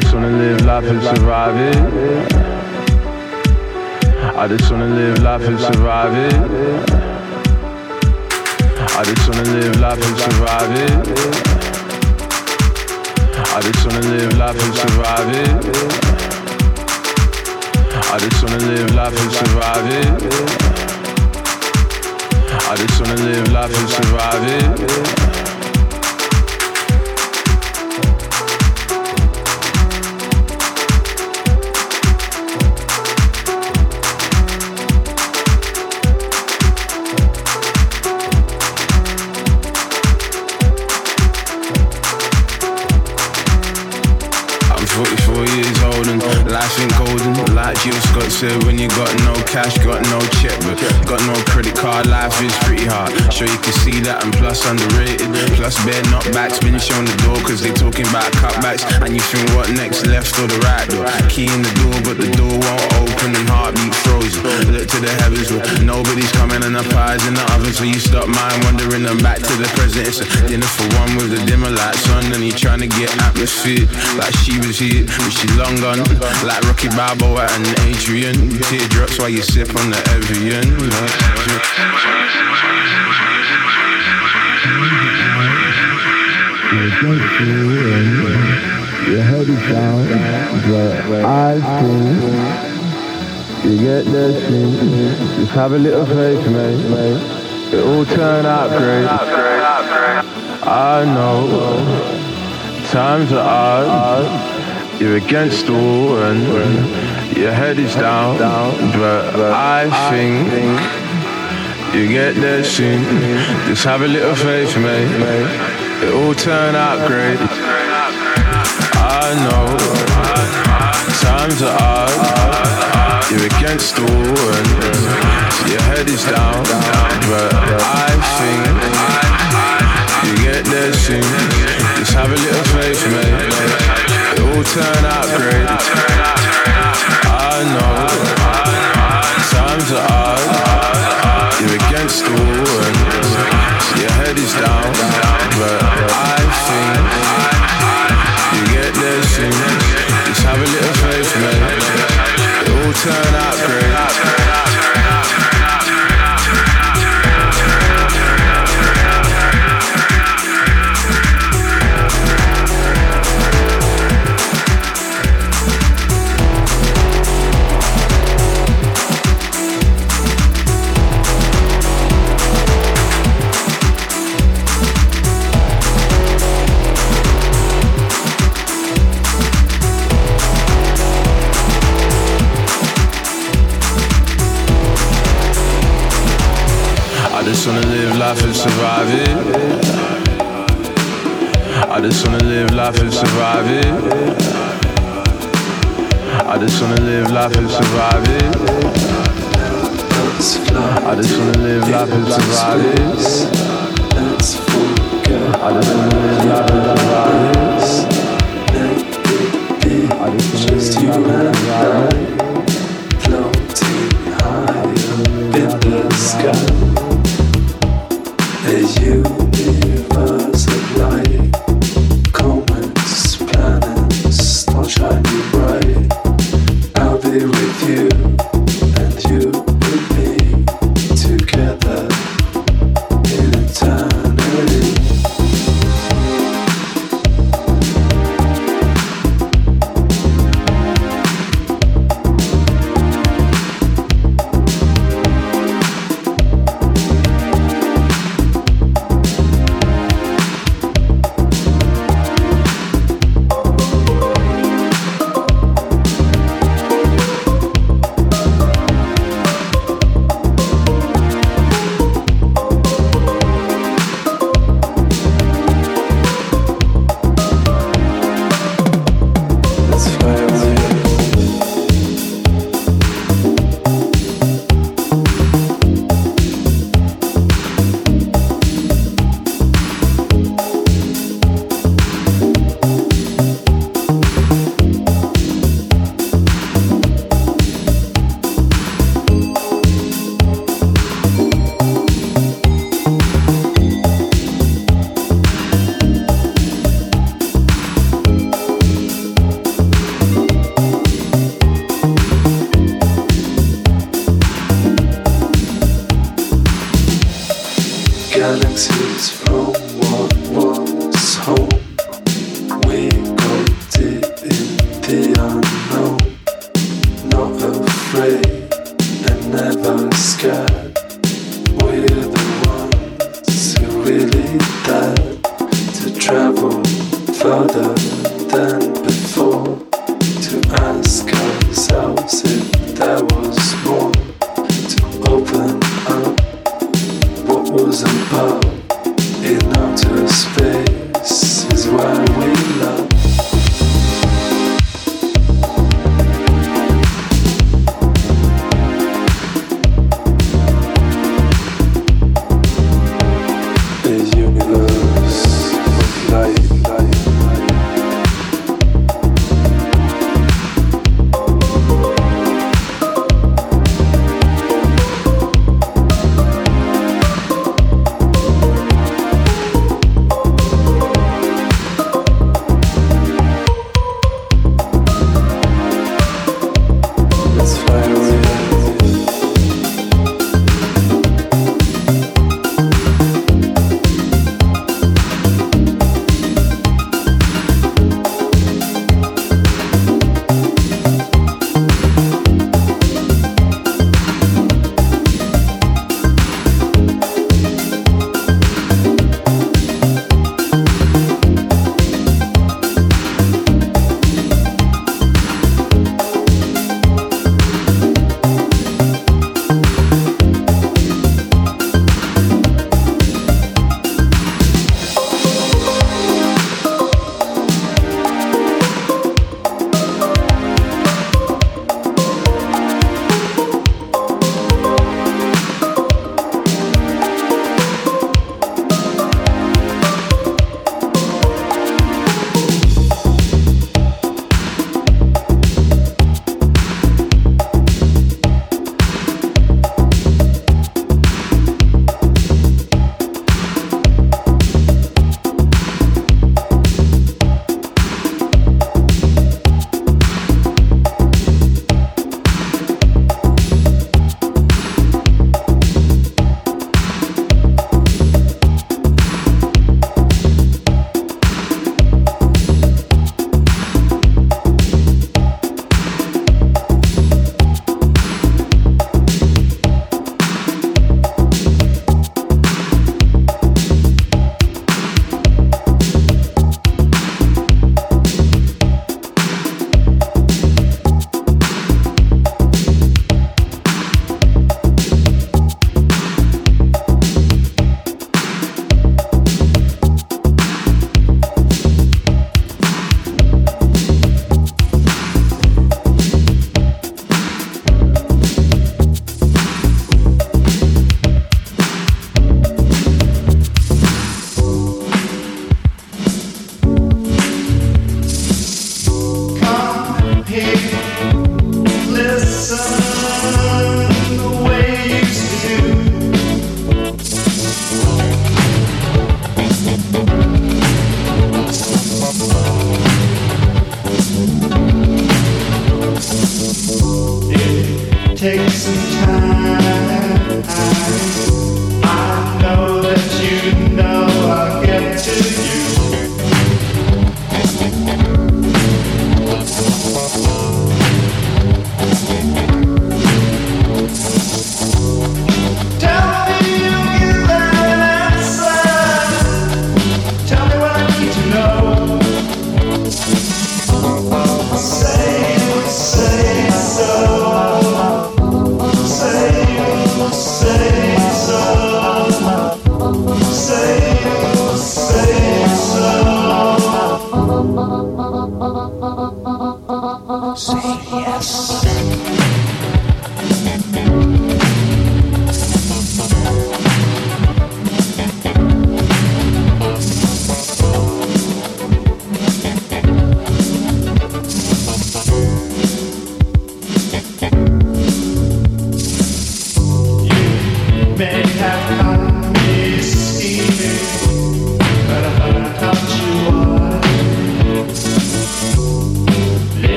just wanna live life and survive it. I just wanna live life and survive it. I just wanna live life and survive it. I just wanna live life and survive it. I just wanna live life and survive it. I just wanna live life and survive it. Said when you got no cash, got no check, but got no credit card, life is pretty hard. Sure you can see that, and plus underrated. Plus bare knockbacks, been shown the door, cause they talking about cutbacks. And you think what next, left or the right door? Key in the door, but the door won't open and heartbeat frozen. Look to the heavens where nobody's coming and the pies in the oven, so you stop mind wandering and back to the present. It's a dinner for one with the dimmer lights on, and you trying to get atmosphere like she was here, but she long gone. Like Rocky Balboa and Adrian. Evian. Teardrops while you sip on the Evian. Your head is down, but I think you get thing. Just have a little faith, mate. It all turn out great. I know times are hard. You're against wall and your head is down, but I think you get there soon. Just have a little faith, mate. It will turn out great. I know times are hard. You're against wall and your head is down, but I think you get there soon. Just have a little faith, mate. It turn out great. I know times are hard. You're against the your head is down, but I think you get there soon. Just have a little faith, mate. It out survive it. I just wanna live life and survive it. I just wanna live life and survive it. I just wanna live life and survive it. I just wanna live life and survive it. I just wanna live life and survive it.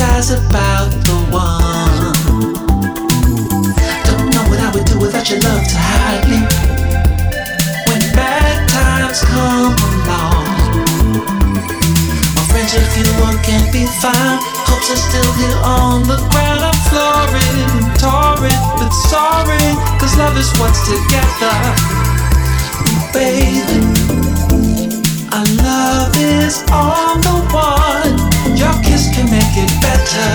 Fantasize about the one. Don't know what I would do without your love to hide me. When bad times come along, my friends, if you want, can't be found. Hopes are still here on the ground. I'm flooring, torrid, but sorry, cause love is what's together baby. Our love is on the one. Make it better.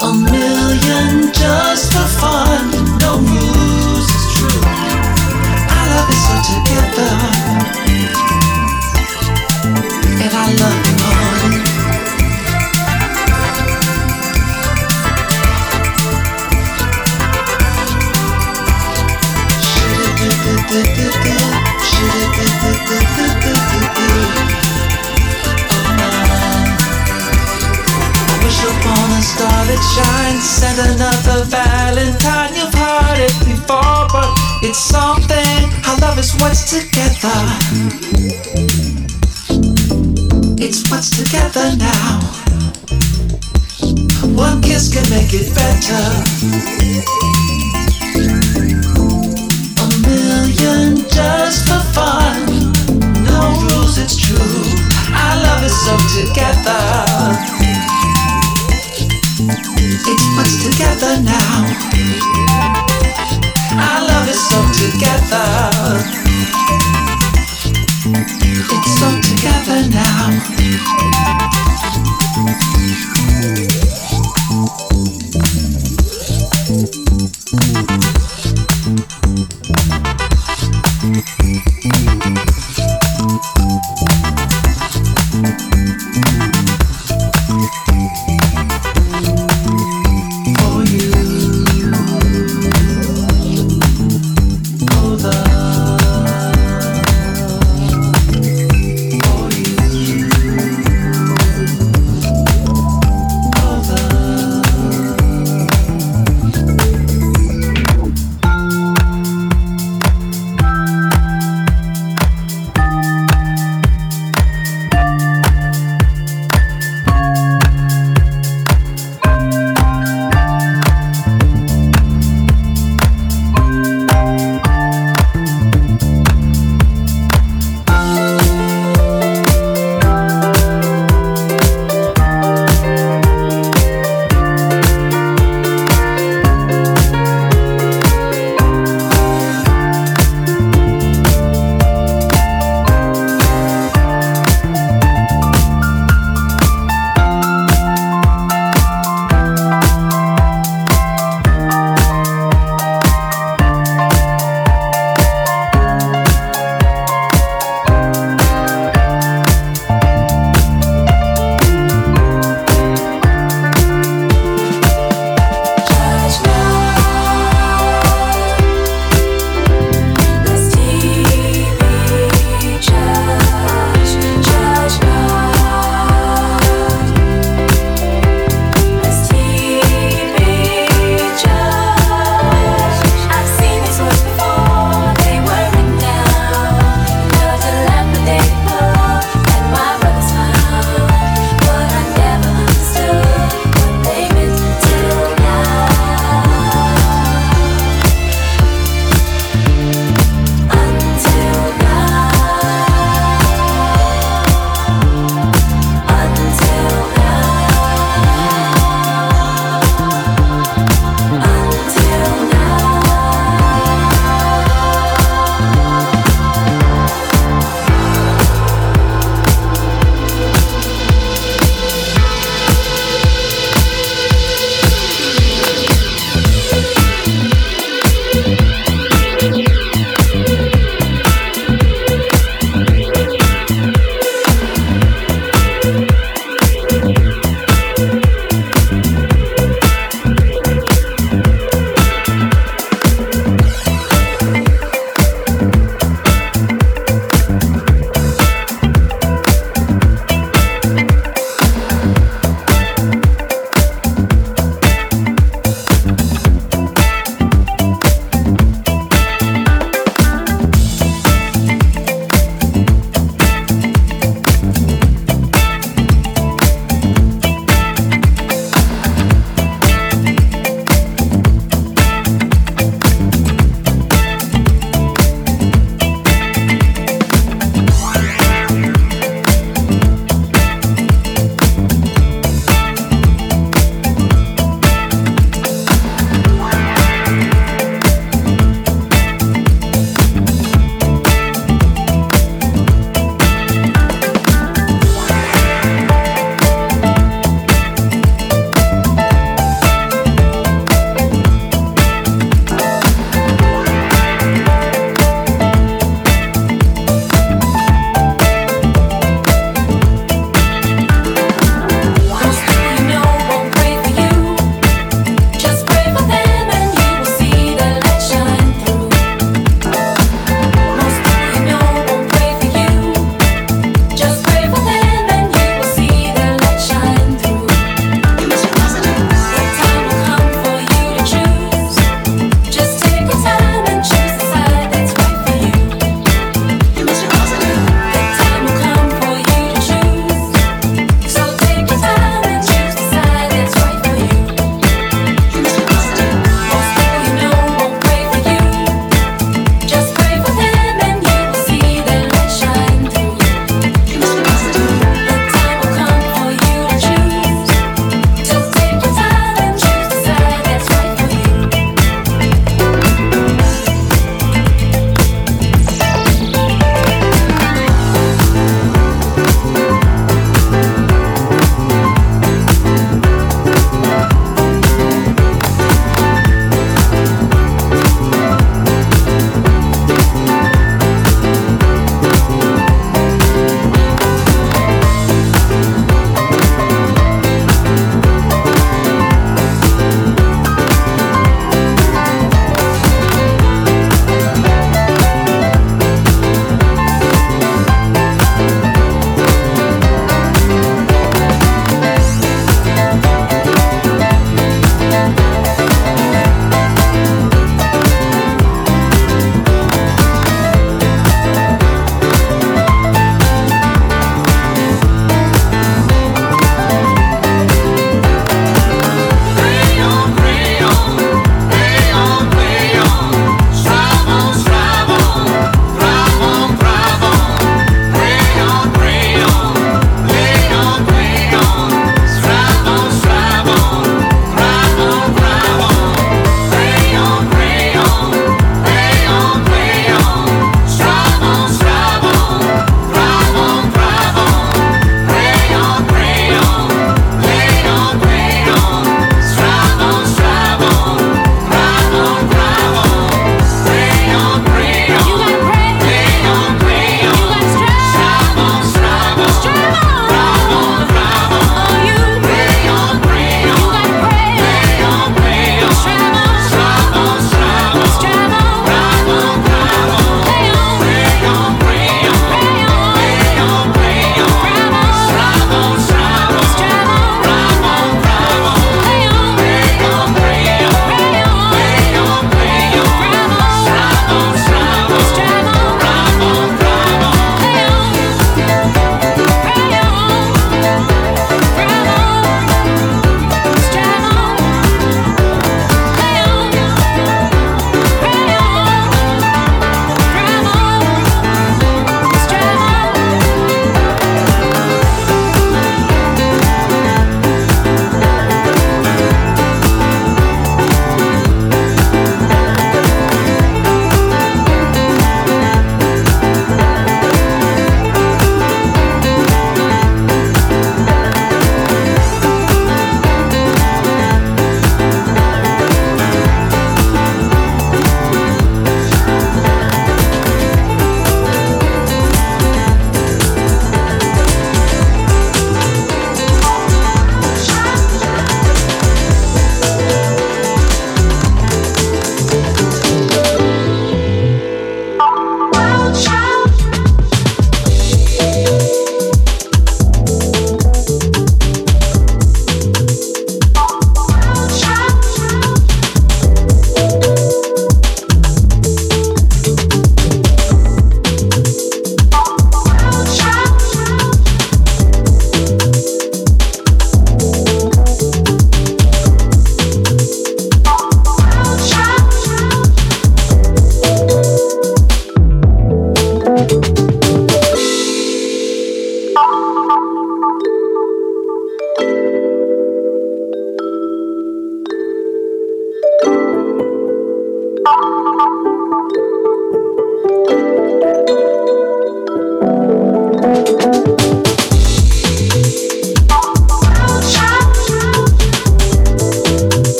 A million just for fun. No rules, it's true. Our love so together. And I love you. I wish upon a star that shines. Send another Valentine. You've heard it before, but it's something. Our love is what's together. It's what's together now. One kiss can make it better. A million just for fun. No rules, it's true. Our love is so together. It's what's together now. Our love is so together. It's so together now.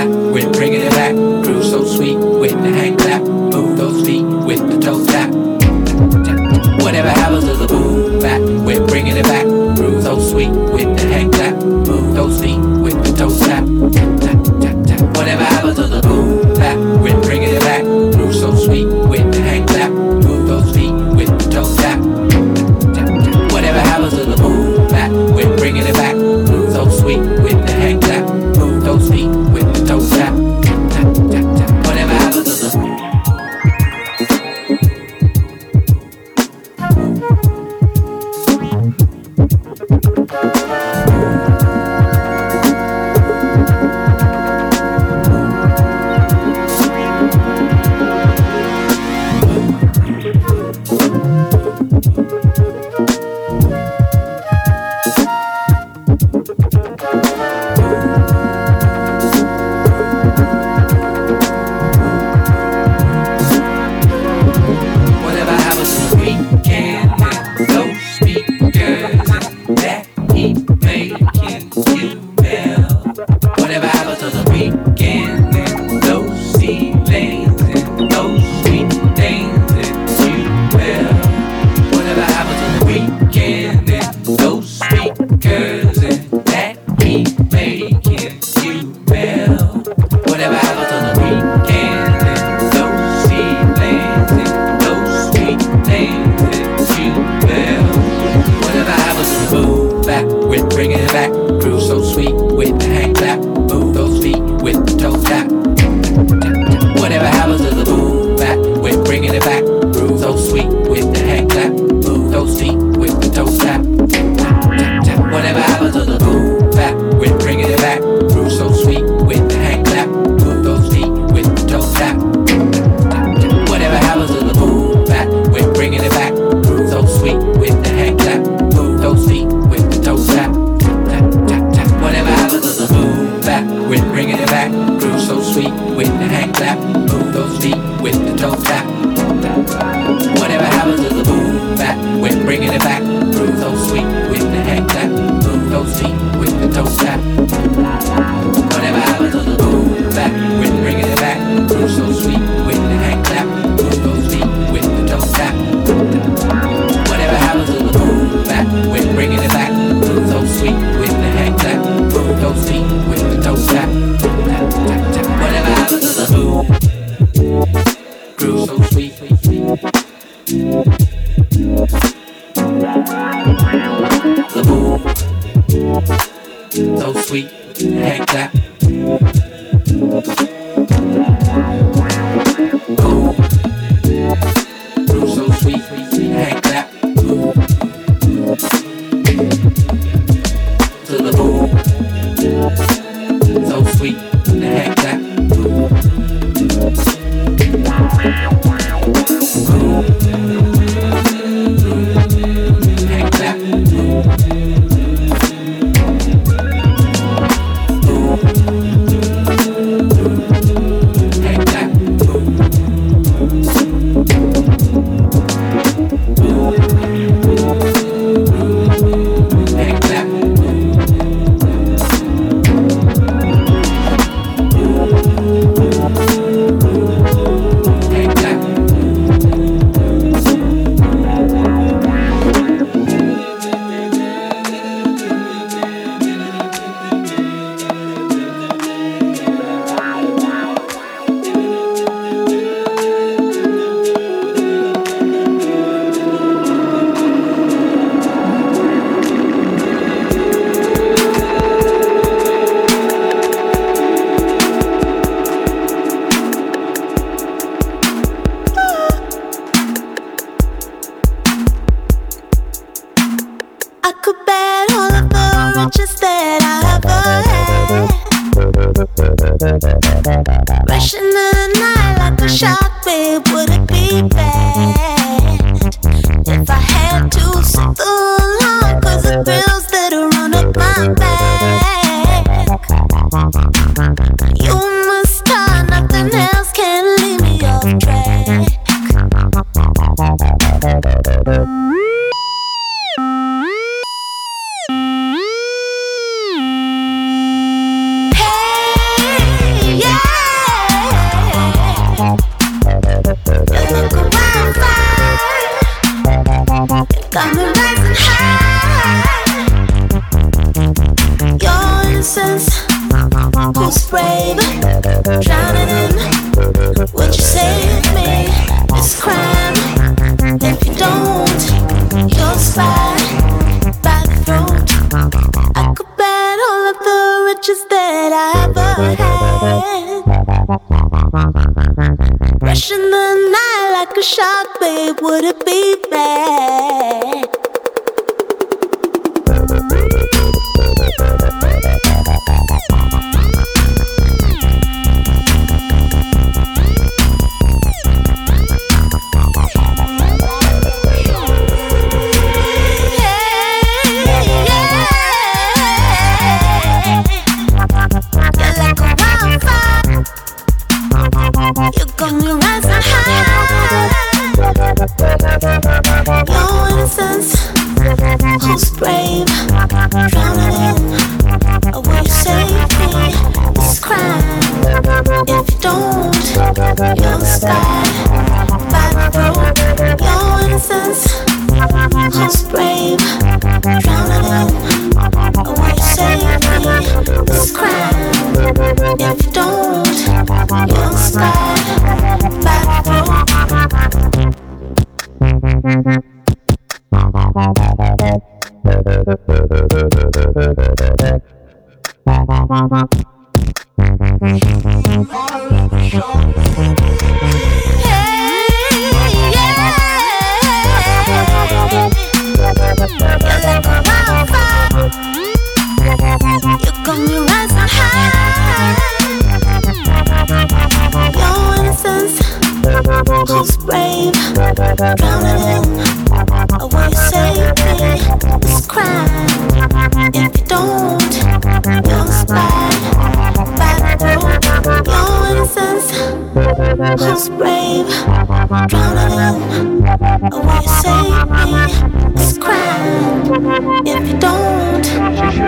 back, we're bringing it back. Groove so sweet,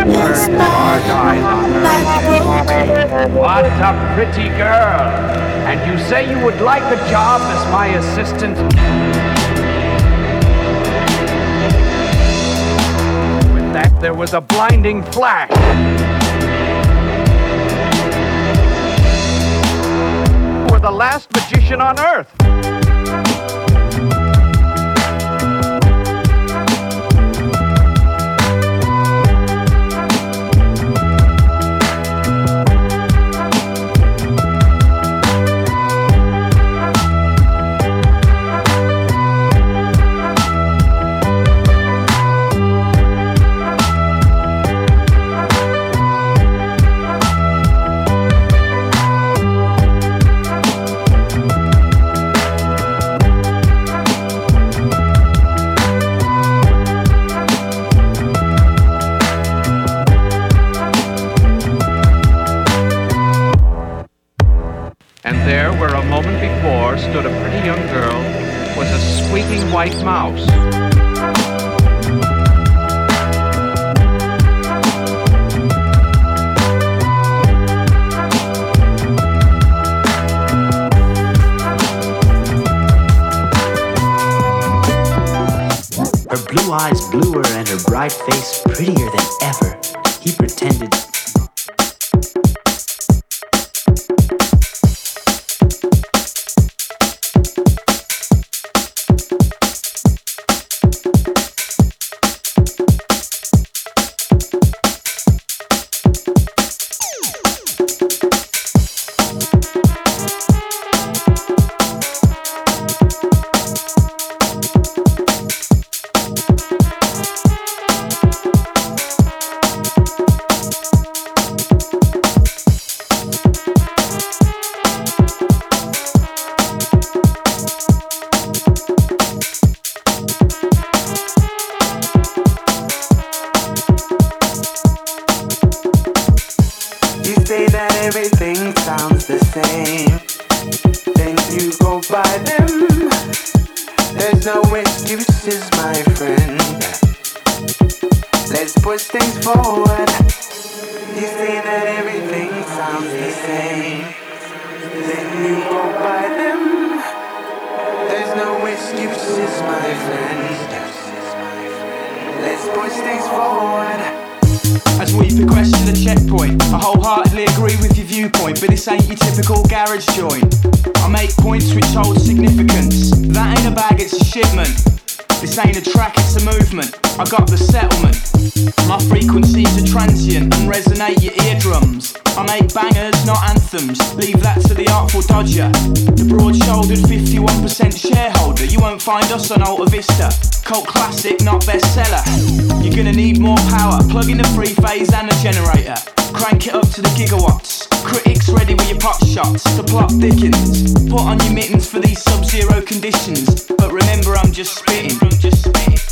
burn our eyes on her. What a pretty girl! And you say you would like a job as my assistant? With that, there was a blinding flash. We're the last magician on earth. stood a pretty young girl with a squeaking white mouse. Her blue eyes bluer and her bright face prettier than ever. He pretended Let's push things forward. You say that everything sounds the same. Then you go by them. There's no excuses, my friend. Let's push things forward. As we progress to the checkpoint, I wholeheartedly agree with your viewpoint, but this ain't your typical garage joint. I make points which hold significance. That ain't a bag, it's a shipment. This ain't a track, it's a movement. I got the settlement. My frequencies are transient and resonate your eardrums. I make bangers, not anthems. Leave that to the artful dodger. The broad shouldered 51% shareholder. You won't find us on Alta Vista. Cult classic, not bestseller. You're gonna need more power. Plug in the three phase and the generator. Crank it up to the gigawatts. Critics ready with your pot shots. The plot thickens. Put on your mittens for these sub zero conditions. But remember, I'm just spitting. I'm just spitting.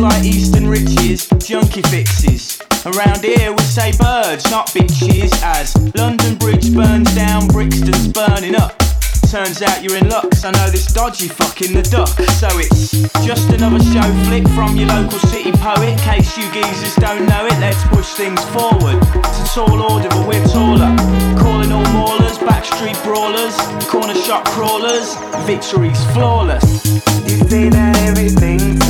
like Eastern riches, junkie fixes. Around here we say birds, not bitches, as London Bridge burns down, Brixton's burning up. Turns out you're in luck, I know this dodgy fucking the duck. So it's just another show flip from your local city poet. Case you geezers don't know it, let's push things forward. It's tall order, but we're taller. Calling all maulers, backstreet brawlers, corner shop crawlers, victory's flawless. You say that everything's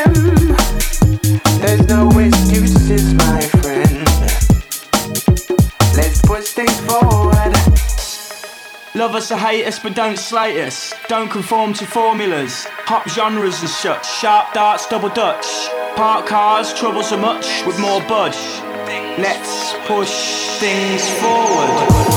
Love us or hate us, but don't slate us. Don't conform to formulas. Hop genres and such. Sharp darts, double dutch. Park cars, trouble so much with more budge. Let's push things forward.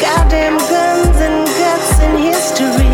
goddamn guns and guts and history.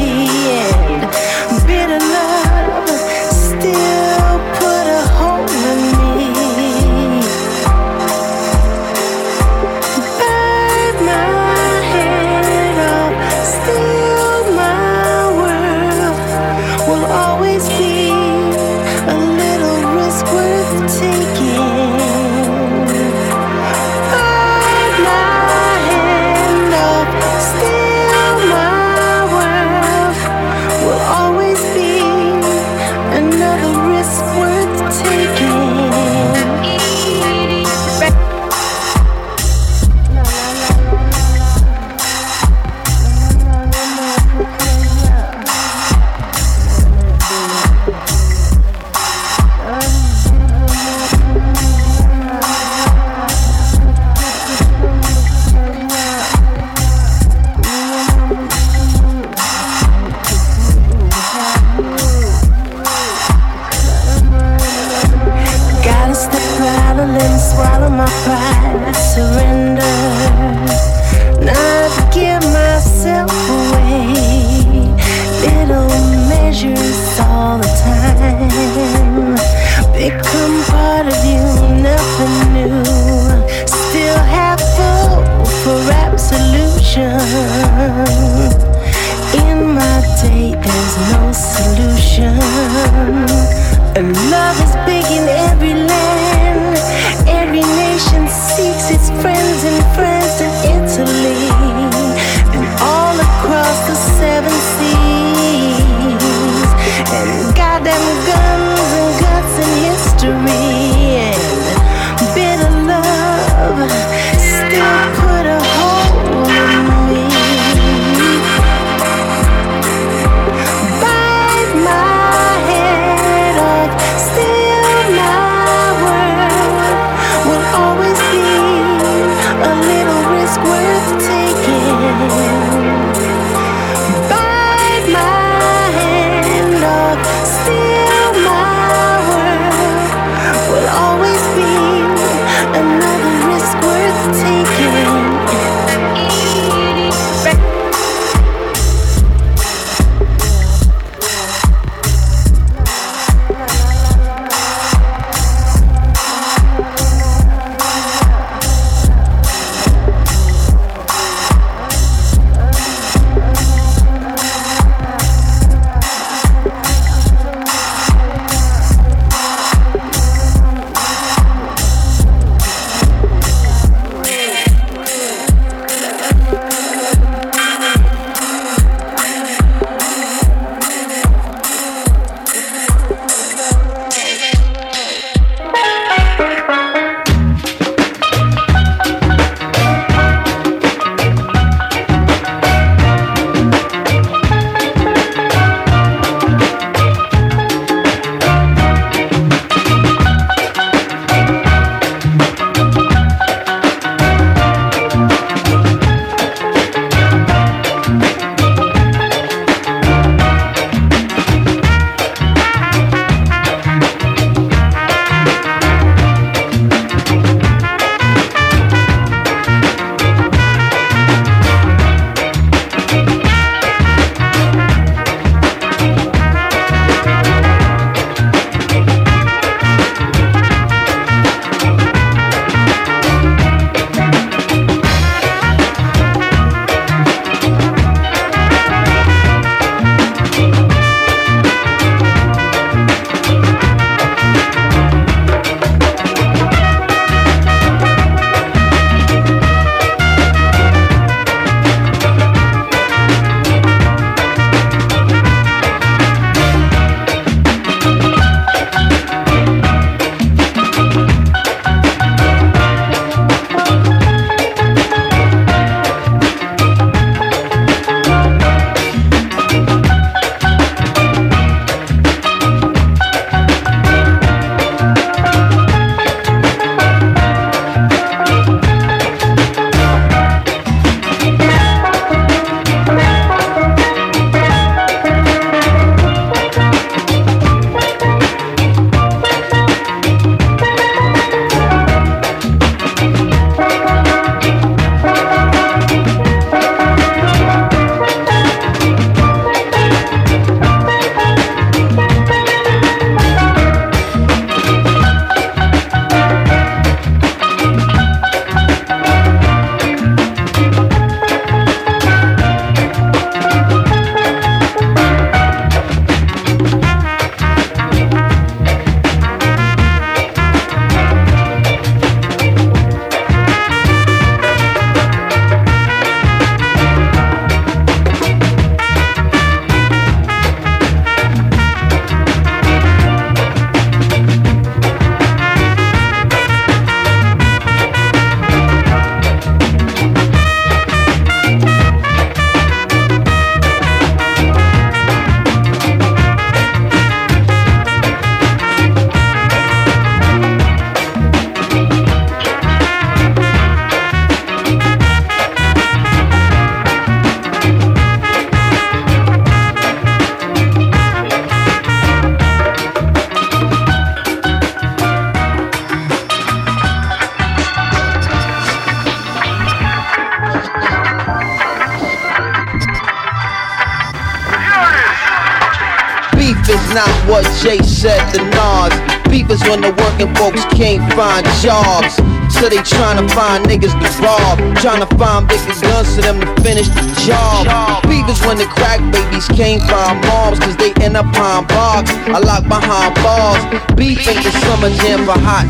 Folks can't find jobs. So they tryna find niggas to rob. Tryna find bigger guns for them to finish the job. Is when the crack babies can't find moms, cause they end up behind bars. I lock behind bars. Beef ain't the summer jam for Hot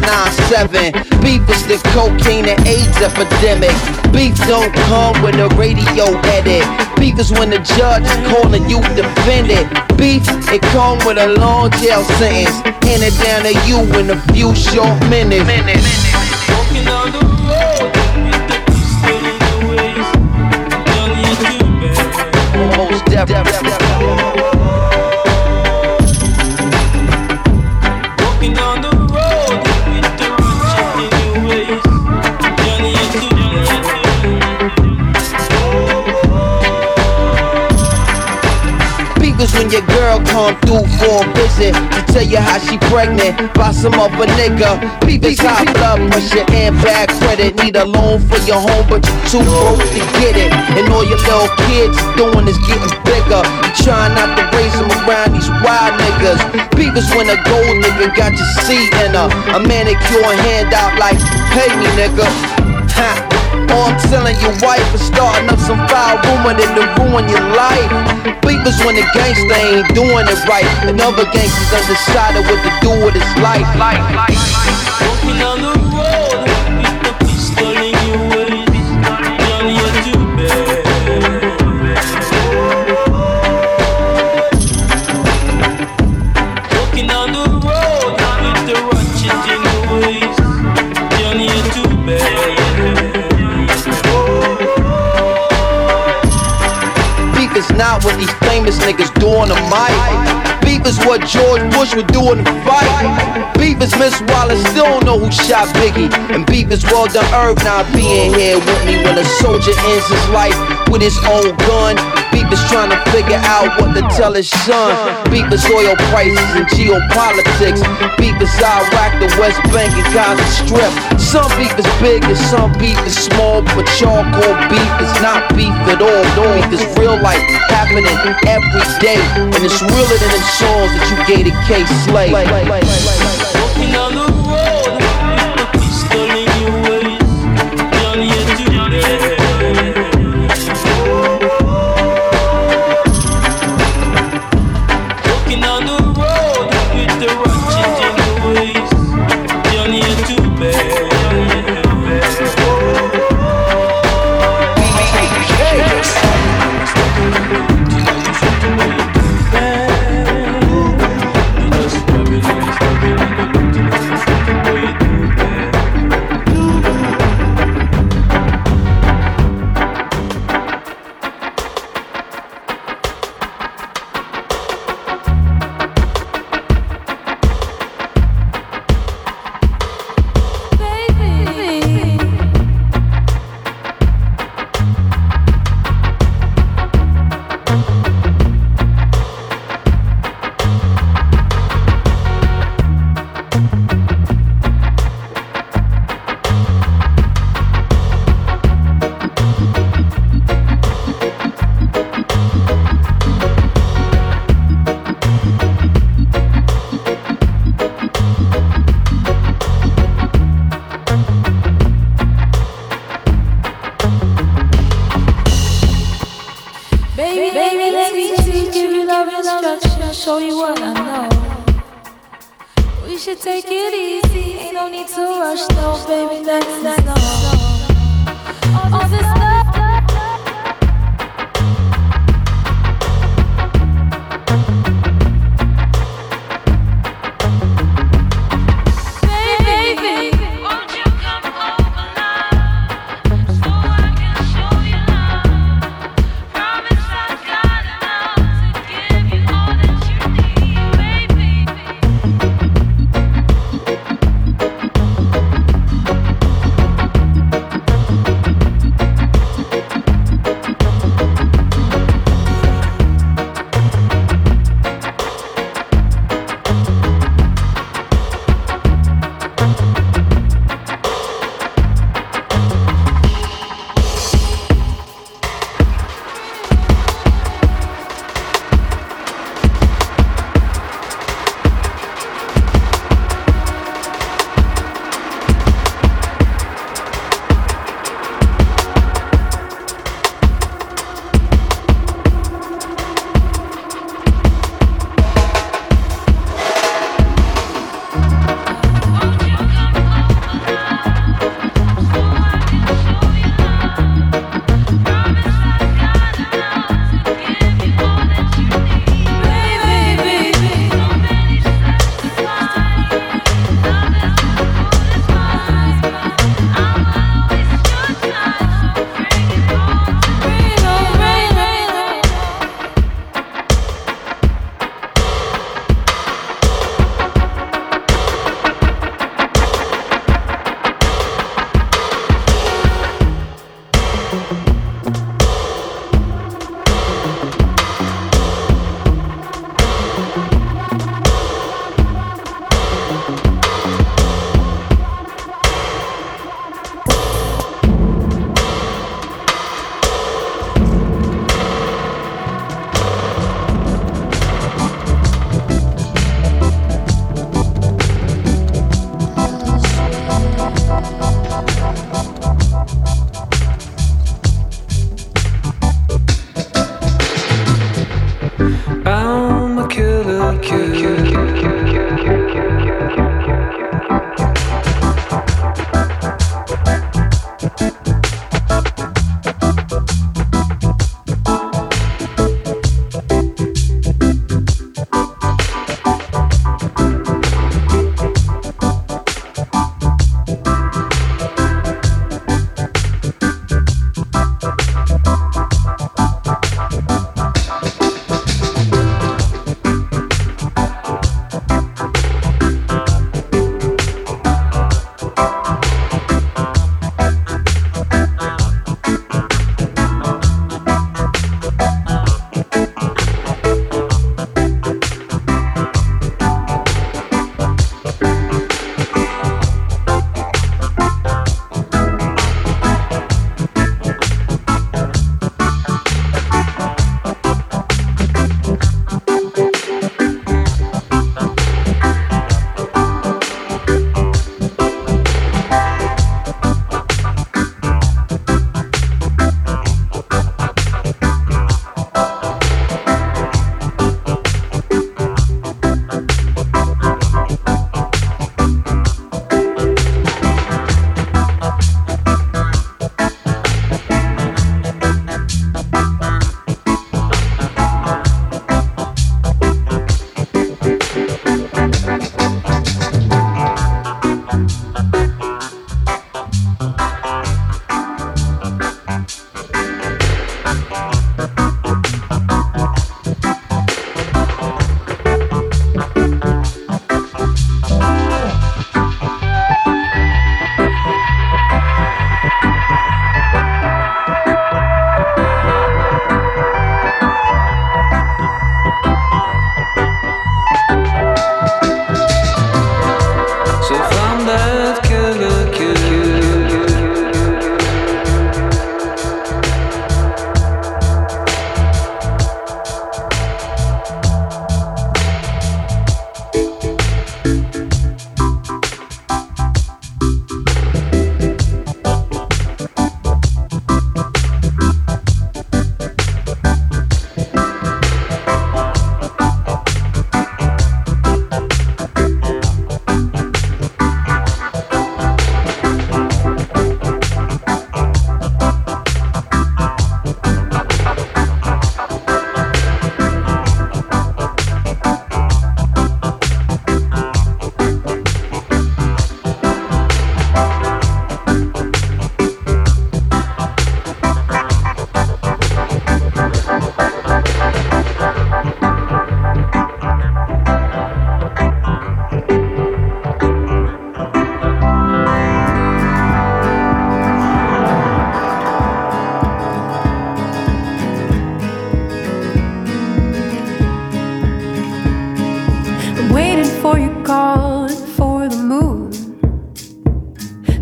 9-7. Beef is the cocaine and AIDS epidemic. Beef don't come with a radio edit. Beef is when the judge is calling you defendant. Beef, it come with a long jail sentence. Hand it down to you in a few short minutes. Walking the road with the in the waist. Your girl come through for a visit to tell you how she pregnant by some other nigga. Beef is high blood pressure and bad credit. Need a loan for your home, but you too broke to get it. And all your little kids doing is getting bigger. You trying not to raise them around these wild niggas. Is when a gold nigga got your seat in a, a manicure and handout like, pay me nigga. Ha. Or I'm telling your wife is starting up some foul rumor that to ruin your life. Beef is when the gangster ain't doing it right. And other gangsters undecided what to do with his life. Down the not what these famous niggas do on the mic. Beef is what George Bush would do in the fight. Beef is Miss Wallace, still don't know who shot Biggie. And beef is well done Herb not being here with me when a soldier ends his life with his own gun. Beef is trying to figure out what to tell his son. Beef is oil prices and geopolitics. Beef is Iraq, the West Bank, and Gaza Strip. Some beef is big and some beef is small, but charcoal beef is not beef at all. Beef is real life happening every day, and it's realer than the songs that you gave to Kay Slay.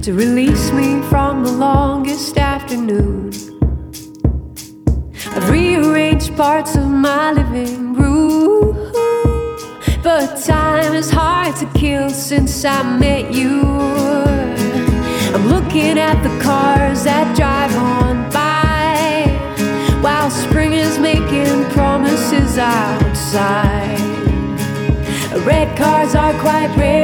to release me from the longest afternoon. I've rearranged parts of my living room, but time is hard to kill since I met you. I'm looking at the cars that drive on by while spring is making promises outside. Red cars are quite rare.